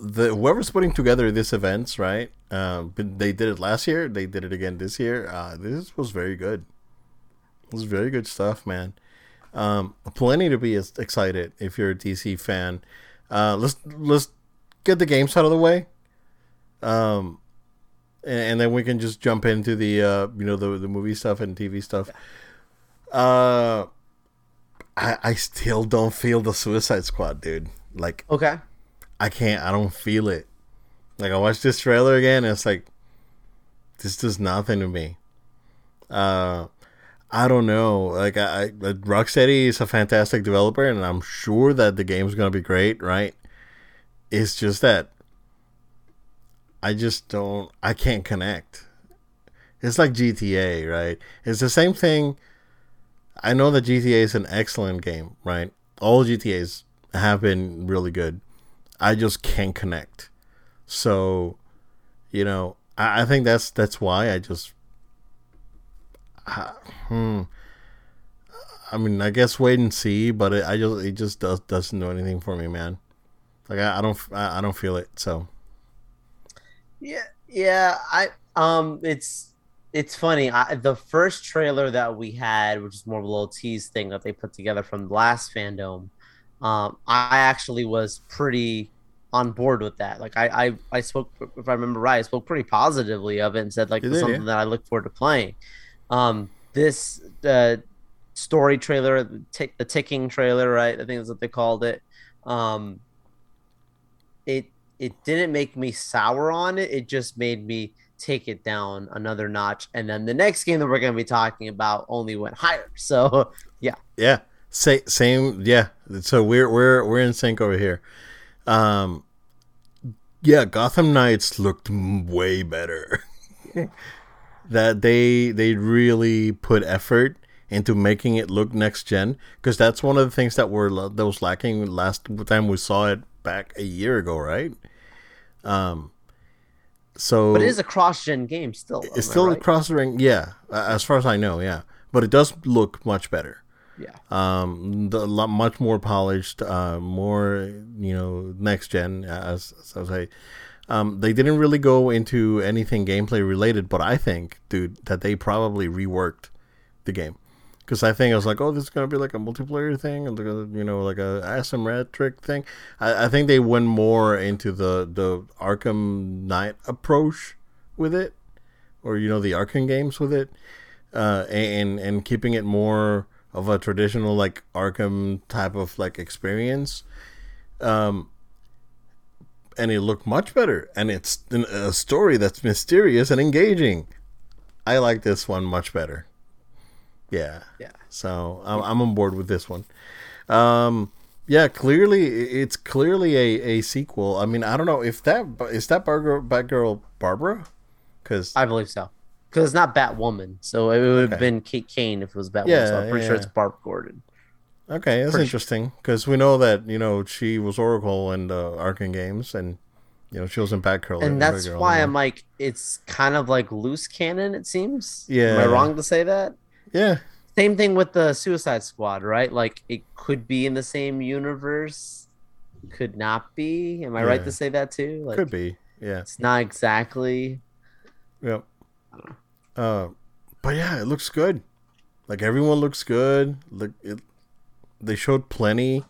The whoever's putting together these events, right? Um, they did it last year. They did it again this year. Uh, this was very good. It was very good stuff, man. Um, plenty to be as- excited if you're a DC fan. Uh, let's let's get the games out of the way. Um, and, and then we can just jump into the uh, you know, the the movie stuff and TV stuff. Uh, I I still don't feel the Suicide Squad, dude. Like Okay. I can't. I don't feel it. Like I watched this trailer again, and it's like this does nothing to me. Uh, I don't know. Like I, I Rocksteady is a fantastic developer, and I'm sure that the game's gonna be great, right? It's just that I just don't. I can't connect. It's like GTA, right? It's the same thing. I know that GTA is an excellent game, right? All GTA's have been really good. I just can't connect. So, you know, I, I think that's that's why I just. I, hmm. I mean, I guess wait and see, but it, I just it just does doesn't do anything for me, man. Like I, I don't I, I don't feel it. So Yeah. Yeah. I um. It's it's funny. I, the first trailer that we had, which is more of a little tease thing that they put together from the last fandom, um, I actually was pretty on board with that. Like I, I, I spoke, if I remember right, I spoke pretty positively of it and said like You it's did, something yeah. that I look forward to playing. Um, this uh, story trailer, the, tick, the ticking trailer, right? I think that's what they called it. Um, it it didn't make me sour on it. It just made me take it down another notch. And then the next game that we're going to be talking about only went higher. So yeah, say same yeah. So we're we're we're in sync over here. Um, yeah, Gotham Knights looked way better. that they they really put effort into making it look next gen because that's one of the things that were that was lacking last time we saw it back a year ago, right? Um, so but it is a cross-gen game still. it's still right? across the ring, yeah. As far as I know, yeah, but it does look much better. Yeah. Um, the, lot, much more polished, uh, more you know, next gen. As, as I say, um, they didn't really go into anything gameplay related, but I think, dude, that they probably reworked the game because I think I was like, oh, this is gonna be like a multiplayer thing, and you know, like a asymmetric thing. I, I think they went more into the the Arkham Knight approach with it, or you know, the Arkham games with it, uh, and and keeping it more of a traditional like Arkham type of like experience. Um, and it looked much better, and it's a story that's mysterious and engaging. I like this one much better. Yeah. Yeah. So I'm, I'm on board with this one. Um, Yeah, clearly it's clearly a, a sequel. I mean, I don't know if that is that Batgirl, Batgirl Barbara, because I believe so. Because it's not Batwoman, so it would have okay. been Kate Kane if it was Batwoman. Yeah, so I'm pretty yeah. sure it's Barb Gordon. Okay, that's interesting because we know that you know she was Oracle in the Arkham games, and you know she was in Batgirl. And that's Batgirl, why I'm like, it's kind of like loose canon. It seems. Yeah. Am I wrong to say that? Yeah. Same thing with the Suicide Squad, right? Like it could be in the same universe, could not be. Am I yeah. right to say that too? Like, could be. Yeah. It's not exactly. Yep. Uh, but yeah, it looks good. Like everyone looks good. Look, it they showed plenty.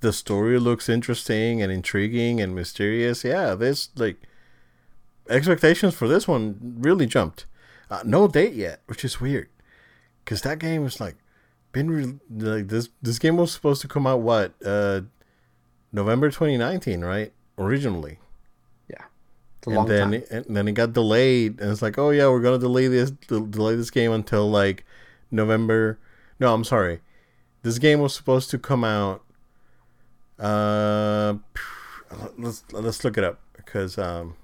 The story looks interesting and intriguing and mysterious. Yeah, this like expectations for this one really jumped. Uh, no date yet, which is weird, because that game was like been re- like this. This game was supposed to come out what uh, November 2019, right? Originally. Yeah. and then time. and then it got delayed, and it's like, oh yeah, we're gonna delay this delay this game until like November. No, I'm sorry. This game was supposed to come out. Uh, let's let's look it up because um.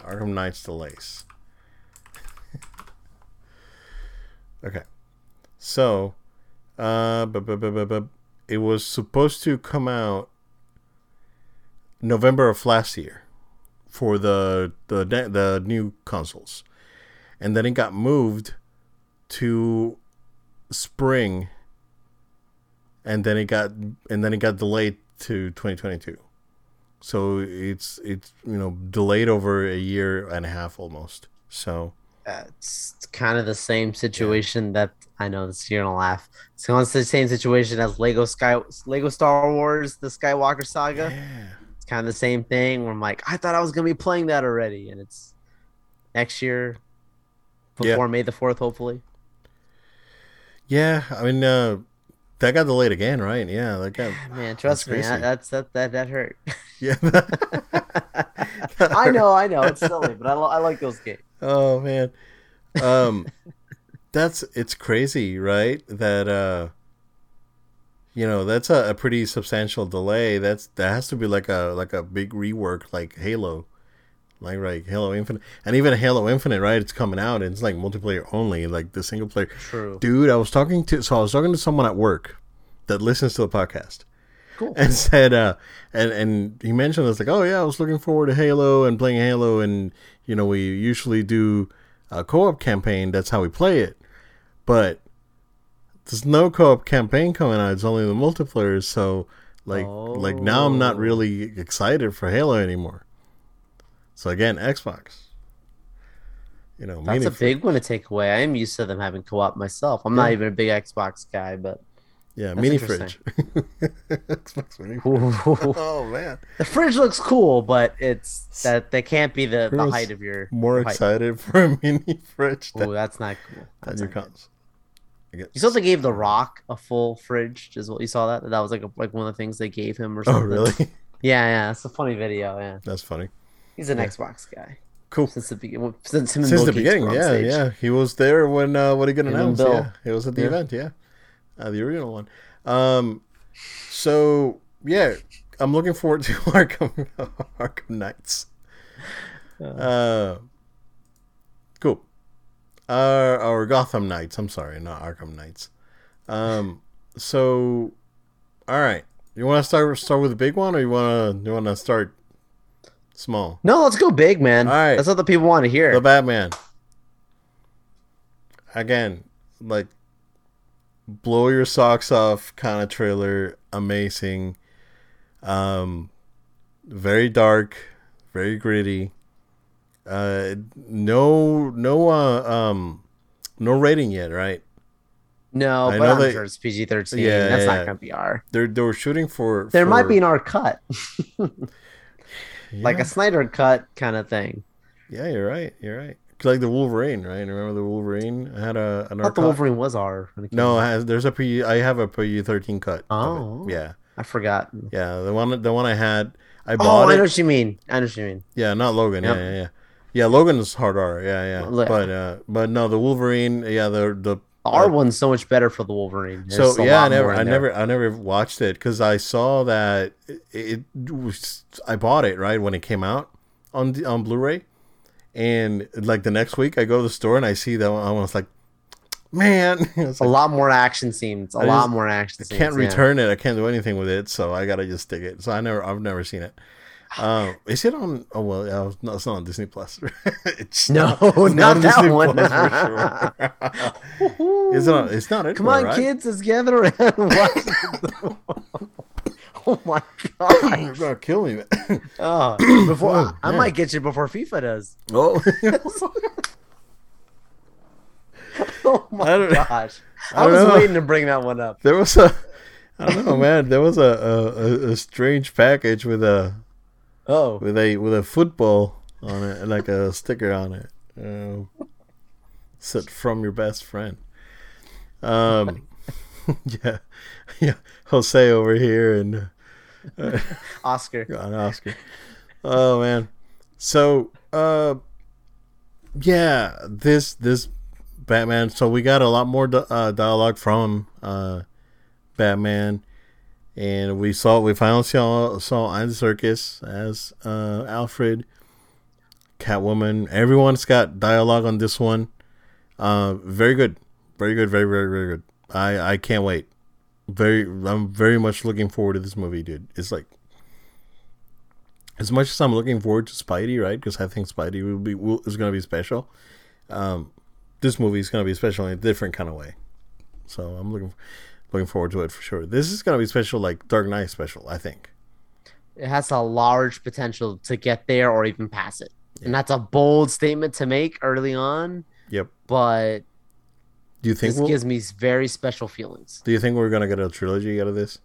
Arkham Knight's delays. okay, so, uh, bu- bu- bu- bu- it was supposed to come out November of last year for the the the new consoles and then it got moved to spring and then it got and then it got delayed to 2022 so it's it's you know delayed over a year and a half almost so it's, kind of the same situation yeah. that I know this you're gonna laugh. It's kind of the same situation as Lego Sky Lego Star Wars, the Skywalker saga. Yeah. It's kind of the same thing where I'm like, I thought I was gonna be playing that already, and it's next year, before yeah. May the fourth, hopefully. Yeah, I mean, uh, that got delayed again, right? Yeah, that got. Man, trust that's me, I, that's that that that hurt. Yeah. I know, I know, it's silly, but I, I like those games. Oh man, um, that's it's crazy, right? That uh, you know, that's a, a pretty substantial delay. That's that has to be like a like a big rework, like Halo like right Halo Infinite, and even Halo Infinite, right? It's coming out, and it's like multiplayer only, like the single player. True, dude. I was talking to so I was talking to someone at work that listens to the podcast. Cool. And said, uh, and and he mentioned it's like, oh yeah, I was looking forward to Halo and playing Halo, and you know we usually do a co-op campaign. That's how we play it, but there's no co-op campaign coming out. It's only the multiplayer. So like oh. like now I'm not oh. really excited for Halo anymore. So again, Xbox. You know, that's a big one to take away. I am used to them having co-op myself. I'm yeah. not even a big Xbox guy, but yeah, mini fridge. Xbox mini fridge. oh man, the fridge looks cool, but it's that they can't be the, the height of your. More height. excited for a mini fridge. Oh, that's not cool. That's your cons. You saw they gave The Rock a full fridge. Is what you saw that? That was like a, like one of the things they gave him or oh, something. Oh really? Yeah, yeah. It's a funny video. Yeah. That's funny. He's an yeah. Xbox guy. Cool. Since the beginning. Since, since the beginning, yeah, stage. yeah. He was there when uh, what he got announced. Yeah, he was at the yeah. event. Yeah, uh, the original one. Um, so yeah, I'm looking forward to Arkham Arkham Knights. Uh, uh cool. Uh, or Gotham Knights. I'm sorry, not Arkham Knights. Um, so, all right. You want to start start with the big one, or you want to you want to start small? No, let's go big, man. All right, that's what the people want to hear. The Batman. Again, like blow your socks off kind of trailer. Amazing. Um, very dark, very gritty. Uh, no, no, uh, um, no rating yet, right? No, I but I'm they, sure it's PG thirteen. Yeah, that's yeah, not gonna be R. They're they were shooting for. There for... might be an R cut. yeah. like a Snyder cut kind of thing. Yeah, you're right. You're right. Like the Wolverine, right? Remember the Wolverine I had a an I thought the Wolverine was R. No, has, there's a PG. I have a PG thirteen cut. Oh, yeah. I forgot. Yeah, the one the one I had. I oh, bought. Oh, I know what you mean. I know what you mean. Yeah, not Logan. Yep. Yeah, yeah, yeah. Yeah, Logan is hard R. Yeah, yeah. But uh, but no, the Wolverine. Yeah, the The R one's so much better for the Wolverine. There's so yeah, I never, I there. never, I never watched it because I saw that it, it was. I bought it right when it came out on the, on Blu-ray, and like the next week, I go to the store and I see that one. I was like, man, it's a like, lot more action scenes. A I lot just- more action I can't yeah. return it. I can't do anything with it, so I gotta just stick it. So I never, I've never seen it. Um, is it on? Oh well, yeah, it's not, it's not on Disney Plus. it's No, it's not on that Disney one. Plus for sure. Is it? On, it's not. Come on, right? kids, let's gather around. oh my god, You're gonna kill me. Oh, before Oh, I yeah. might get you before FIFA does. Oh, Oh my I gosh! I I, was know. waiting to bring that one up. there was a. I don't know, man. There was a, a, a strange package with a Oh, with a with a football on it, like a sticker on it. Said from your best friend. Um, yeah, yeah. Jose over here and uh, Oscar. on Oscar. Oh man. So uh yeah, this this Batman. So we got a lot more uh, dialogue from uh Batman, and we saw we finally saw saw Andy Serkis as uh Alfred, Catwoman. Everyone's got dialogue on this one. Uh, very good, very good, very very very good. I I can't wait. Very, I'm very much looking forward to this movie, dude. It's like as much as I'm looking forward to Spidey, right? Because I think Spidey will be will, is going to be special. Um, this movie is going to be special in a different kind of way. So I'm looking looking forward to it for sure. This is going to be special, like Dark Knight special. I think. It has a large potential to get there or even pass it, and that's a bold statement to make early on. Yep. But Do you think? this We'll, gives me very special feelings. do you think we're going to get a trilogy out of this?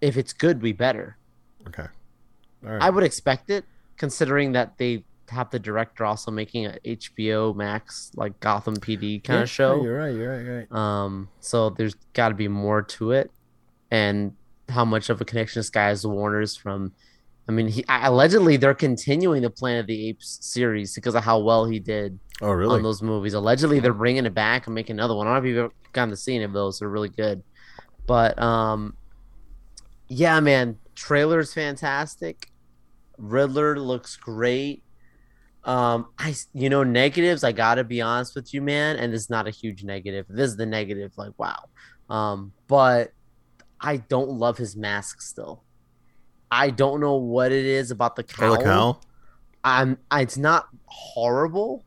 If it's good, we better. Okay. All right. I would expect it, considering that they have the director also making a HBO Max like Gotham PD kind Yeah, of show. You're right. You're right. You're right. Um, so there's got to be more to it, and how much of a connection this guy has to Warner's from. I mean, he allegedly they're continuing the Planet of the Apes series because of how well he did Oh, really? on those movies. Allegedly, they're bringing it back and making another one. I don't know if you've ever gotten to see any of those. They're really good, but um, yeah, man, trailer's fantastic. Riddler looks great. Um, I you know negatives. I gotta be honest with you, man, and it's not a huge negative. This is the negative, like wow. Um, but I don't love his mask still. I don't know what it is about the cowl. Oh, the cowl. I'm I- it's not horrible,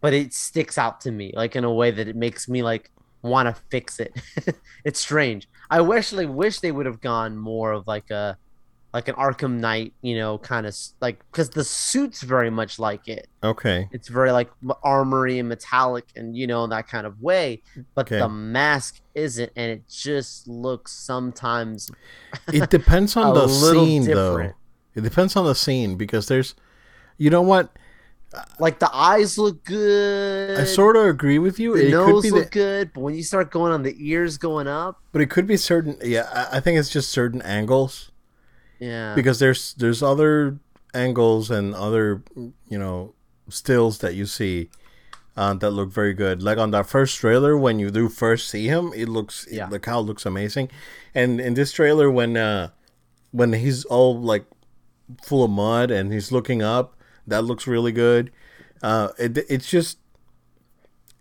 but it sticks out to me like in a way that it makes me like want to fix it. it's strange. I wish like wish they would have gone more of like a like an Arkham Knight, you know, kind of like because the suit's very much like it. Okay. It's very like armory and metallic and you know that kind of way, but Okay. the mask isn't, and it just looks sometimes It depends on the scene, different. though. It depends on the scene because there's, you know what? Like the eyes look good. I sort of agree with you. the it could be look the, good, but when you start going on the ears going up, but it could be certain. Yeah, I think it's just certain angles yeah, because there's there's other angles and other you know stills that you see uh, that look very good. Like on that first trailer, when you do first see him, it looks Yeah. the cowl looks amazing, and in this trailer when uh when he's all like full of mud and he's looking up, that looks really good. Uh, it, it's just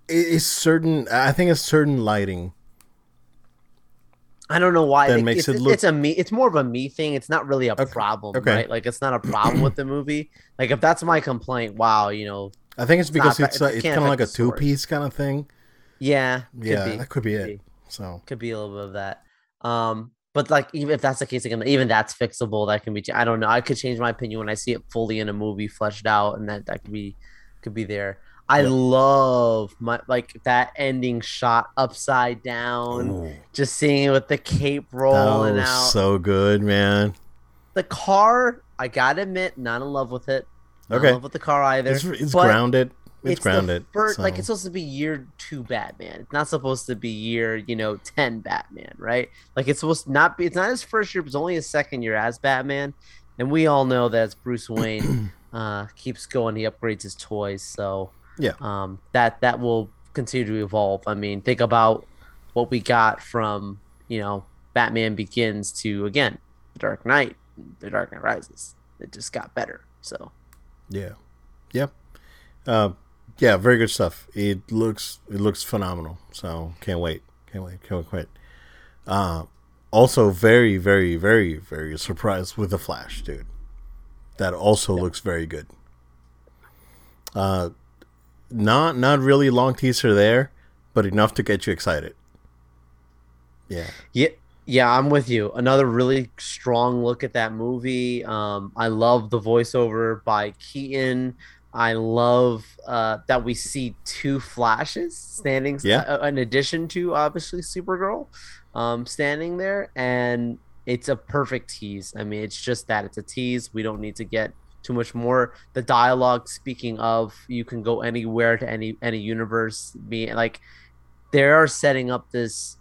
it- it's certain. I think it's certain lighting. I don't know why. That makes it's, it look- it's a me. It's more of a me thing. It's not really a Okay, problem, okay. right? Like it's not a problem with the movie. Like if that's my complaint, wow, you know, I think it's because not- it's it uh, it's kind of like a affect the story. two piece kind of thing. yeah, could Yeah, be, that could be could it. So could be a little bit of that. Um, but like even if that's the case, again, even that's fixable. That can be. I don't know. I could change my opinion when I see it fully in a movie, fleshed out, and that that could be could be there. I Yeah. love my like that ending shot upside down. Ooh, Just seeing it with the cape that rolling was out. so good, man. the car, I gotta admit, not in love with it. Not Okay. in love with the car either. It's, it's grounded. It's, It's, grounded. first, like it's supposed to be year two Batman. It's not supposed to be year, you know, ten Batman, right? Like it's supposed to not be. It's not his first year, but it's only his second year as Batman. And we all know that as Bruce Wayne uh, keeps going, he upgrades his toys. So Yeah. um, that that will continue to evolve. I mean, think about what we got from you know Batman Begins to again The Dark Knight, The Dark Knight Rises. It just got better. So yeah, yep, uh, yeah, very good stuff. It looks it looks phenomenal. So can't wait, can't wait, can't wait. Uh, also very very very very surprised with the Flash, dude. That also yep. looks very good. Uh, not not really long teaser there, but enough to get you excited. Yeah. Yeah. Yeah, I'm with you. Another really strong look at that movie. Um, I love the voiceover by Keaton. I love uh, that we see two flashes standing, yeah. Uh, in addition to obviously Supergirl, um, standing there, and it's a perfect tease. I mean, it's just that it's a tease. We don't need to get too much more. The dialogue, speaking of, you can go anywhere to any any universe. Be like, they are setting up this,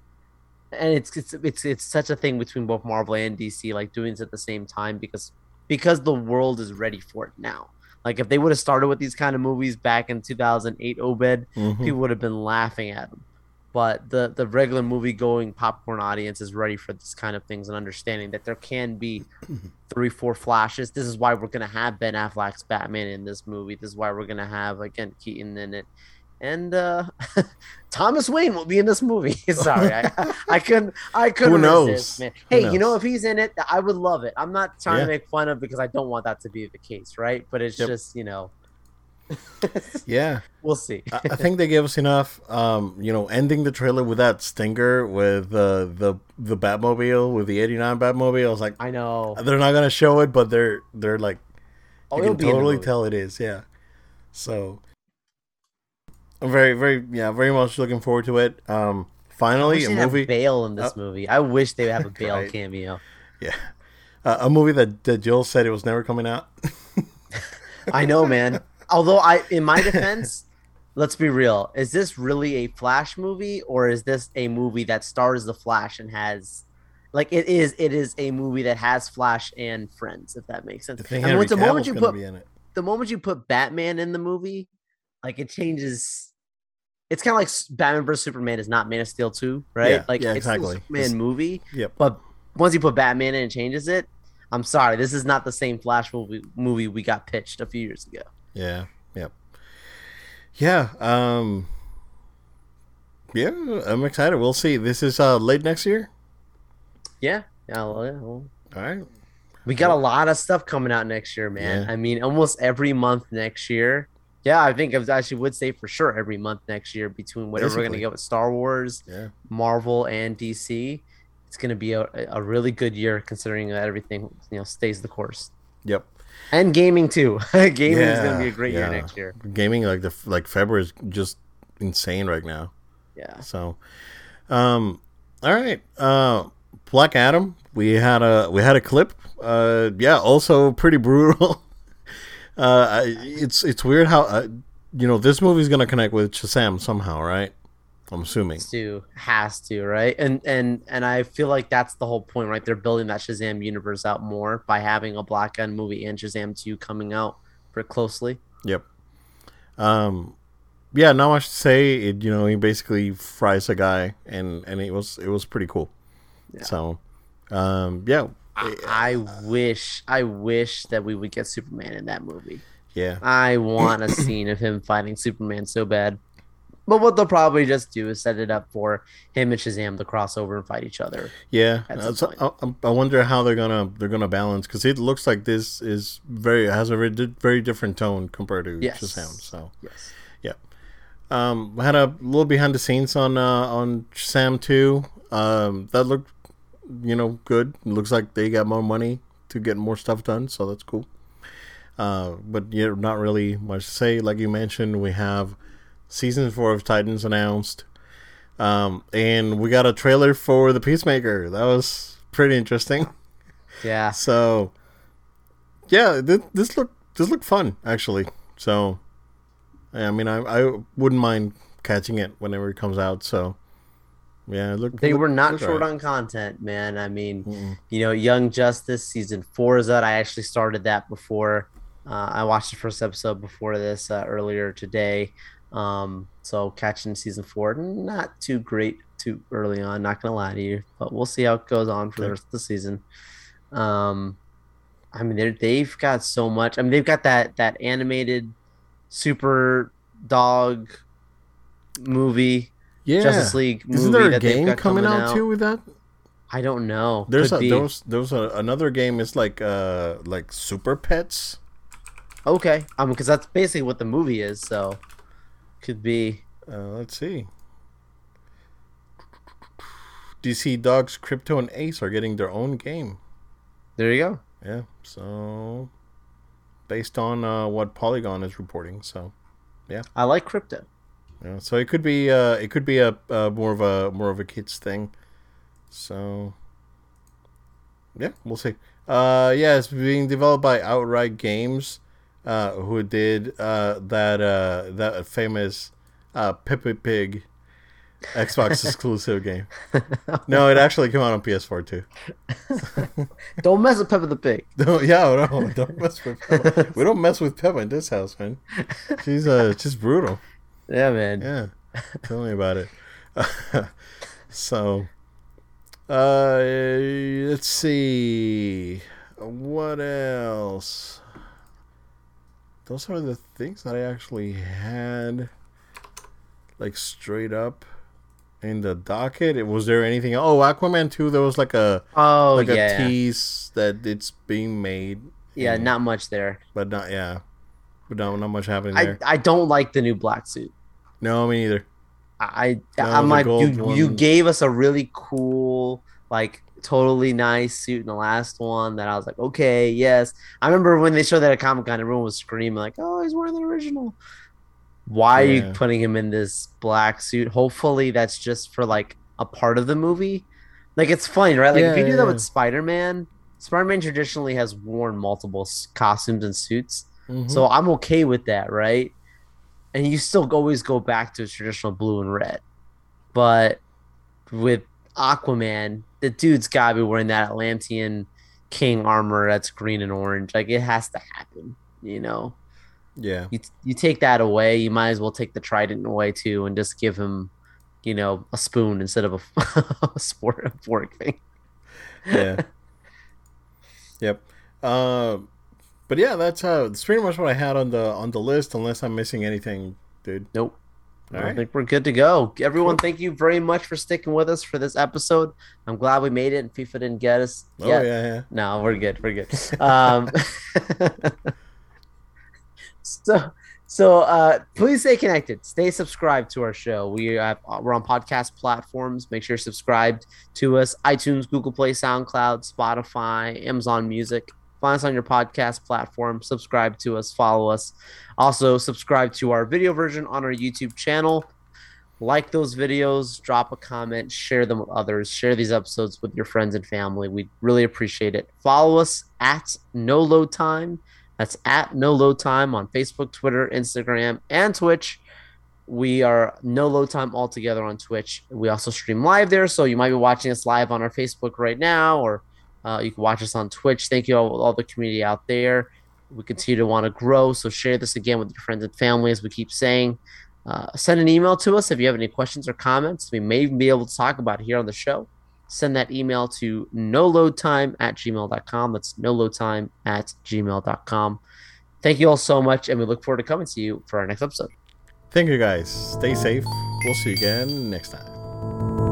and it's it's it's it's such a thing between both Marvel and DC, like doing it at the same time because because the world is ready for it now. Like if they would have started with these kind of movies back in 2008, Obed, mm-hmm. people would have been laughing at them but the the regular movie going popcorn audience is ready for this kind of things and understanding that there can be three four flashes this is why we're going to have ben affleck's batman in this movie this is why we're going to have again keaton in it and uh thomas wayne will be in this movie sorry i i couldn't i couldn't Who knows? resist man hey knows? you know if he's in it i would love it i'm not trying yeah. to make fun of because i don't want that to be the case right but it's yep. just you know yeah, we'll see. I, I, think they gave us enough. Um, you know, ending the trailer with that stinger with uh, the the Batmobile with the '89 Batmobile. I was like, I know they're not gonna show it, but they're they're like, oh, you can totally tell it is. Yeah. So I'm very very yeah very much looking forward to it. Um, finally a movie. Bale in this uh, movie. I wish they would have a Bale right. cameo. Yeah, uh, a movie that that Jill said it was never coming out. I know, man. Although I, in my defense, let's be real: is this really a Flash movie, or is this a movie that stars the Flash and has, like, it is? It is a movie that has Flash and friends, if that makes sense. And Henry the moment you put the moment you put Batman in the movie, like it changes. It's kind of like Batman vs Superman is not Man of Steel two, right? Yeah, like yeah, it's exactly. Superman it's, movie. Yep. But once you put Batman in and changes it, I'm sorry, this is not the same Flash movie movie we got pitched a few years ago. Yeah. Yep. Yeah. Um. Yeah, I'm excited. We'll see. This is uh late next year. Yeah. Yeah. Well, yeah well. All right. We got a lot of stuff coming out next year, man. Yeah. I mean, almost every month next year. Yeah, I think I actually would say for sure every month next year between whatever Basically. we're gonna get with Star Wars, yeah. Marvel, and DC. It's gonna be a, a really good year considering that everything you know stays the course. Yep and gaming too. gaming yeah, is going to be a great yeah. year next year. Gaming like the like February is just insane right now. Yeah. So, um, all right. Uh, Black Adam. We had a we had a clip. Uh, yeah. Also pretty brutal. uh, it's it's weird how uh, you know this movie's going to connect with Shazam somehow, right? I'm assuming has to has to right, and and and I feel like that's the whole point, right? They're building that Shazam universe out more by having a Black Adam movie and Shazam two coming out pretty closely. Yep. Um, yeah, not much to say. It, you know, he basically fries a guy, and and it was it was pretty cool. Yeah. So, um, yeah. I, I wish I wish that we would get Superman in that movie. Yeah. I want a scene of him fighting Superman so bad. But what they'll probably just do is set it up for him and Shazam to cross over and fight each other. Yeah, I, I, wonder how they're gonna they're gonna balance because it looks like this is very has a very, very different tone compared to yes. Shazam. So yes, yeah. Um, we had a little behind the scenes on uh, on Shazam two. Um, that looked you know good. It looks like they got more money to get more stuff done, so that's cool. Uh, but yeah, not really much to say. Like you mentioned, we have season four of Titans announced. Um, and we got a trailer for the Peacemaker. That was pretty interesting. Yeah. So, yeah, this, this looked this looked fun actually. So, I mean, I I wouldn't mind catching it whenever it comes out. So, yeah, look. They were not short right. on content, man. I mean, Mm-mm. you know, Young Justice season four is out. I actually started that before. Uh, I watched the first episode before this uh, earlier today. Um, so catching season four, not too great too early on. Not gonna lie to you, but we'll see how it goes on for the rest of the season. Um, I mean, they're, they've got so much. I mean, they've got that that animated super dog movie, Yeah. Justice League movie. Isn't there a that game got coming out, too with that? I don't know. There's Could a be. there was, there was a, another game. It's like uh like Super Pets. okay. Um, because that's basically what the movie is. So could be. Uh, let's see. DC Dogs, Krypto, and Ace are getting their own game. There you go. Yeah, so based on uh, what Polygon is reporting, so yeah. I like Krypto. yeah, so it could be uh, it could be a uh, more of a more of a kids thing. So yeah, we'll see. Uh, yeah, it's being developed by Outright Games, uh, who did uh, that uh, that famous uh, Peppa Pig Xbox exclusive game. No, it actually came out on PS4 too. Don't mess with Peppa the Pig. No, yeah, no, don't mess with Peppa. We don't mess with Peppa in this house, man. She's uh, just brutal. Yeah, man. Yeah, tell me about it. so, uh, let's see, what else? Those are the things that I actually had, like straight up in the docket. It was there anything? Oh, Aquaman two. There was like a Oh like yeah. a tease that it's being made, yeah, and- not much there. but not yeah, but no, not much happening I, there. I don't like the new black suit. no, me neither. I No, I'm like you you gave us a really cool like totally nice suit in the last one that I was like okay yes I remember when they showed that at Comic Con everyone was screaming like oh he's wearing the original why are you putting him in this black suit hopefully that's just for like a part of the movie like it's funny right like if Yeah, you do yeah, that yeah. with Spider-Man Spider-Man traditionally has worn multiple costumes and suits Mhm. so I'm okay with that, right? And you still always go back to traditional blue and red. But with Aquaman, the dude's gotta be wearing that Atlantean King armor that's green and orange. Like it has to happen, you know. yeah, You you take that away, you might as well take the trident away too, and just give him, you know, a spoon instead of a, a sport a fork thing. yeah, yep. Uh, but yeah, that's uh, that's pretty much what I had on the on the list. Unless I'm missing anything, dude. Nope. All I right. think we're good to go. Everyone, thank you very much for sticking with us for this episode. I'm glad we made it and FIFA didn't get us. Oh yet. yeah, yeah. No, we're good. We're good. Um, so, so uh, please stay connected. Stay subscribed to our show. We have we're on podcast platforms. Make sure you're subscribed to us: iTunes, Google Play, SoundCloud, Spotify, Amazon Music. Find us on your podcast platform. Subscribe to us. Follow us. Also, subscribe to our video version on our YouTube channel. Like those videos, drop a comment, share them with others, share these episodes with your friends and family. We really appreciate it. Follow us at No Load Time. That's at No Load Time on Facebook, Twitter, Instagram, and Twitch. We are No Load Time all together on Twitch. We also stream live there, so you might be watching us live on our Facebook right now, or uh, you can watch us on Twitch. Thank you all, all the community out there. We continue to want to grow, so share this again with your friends and family, as we keep saying. Uh, send an email to us if you have any questions or comments. We may be able to talk about here on the show. Send that email to noloadtime at gmail.com. That's noloadtime at gmail.com. Thank you all so much, and we look forward to coming to you for our next episode. Thank you guys. Stay safe. We'll see you again next time.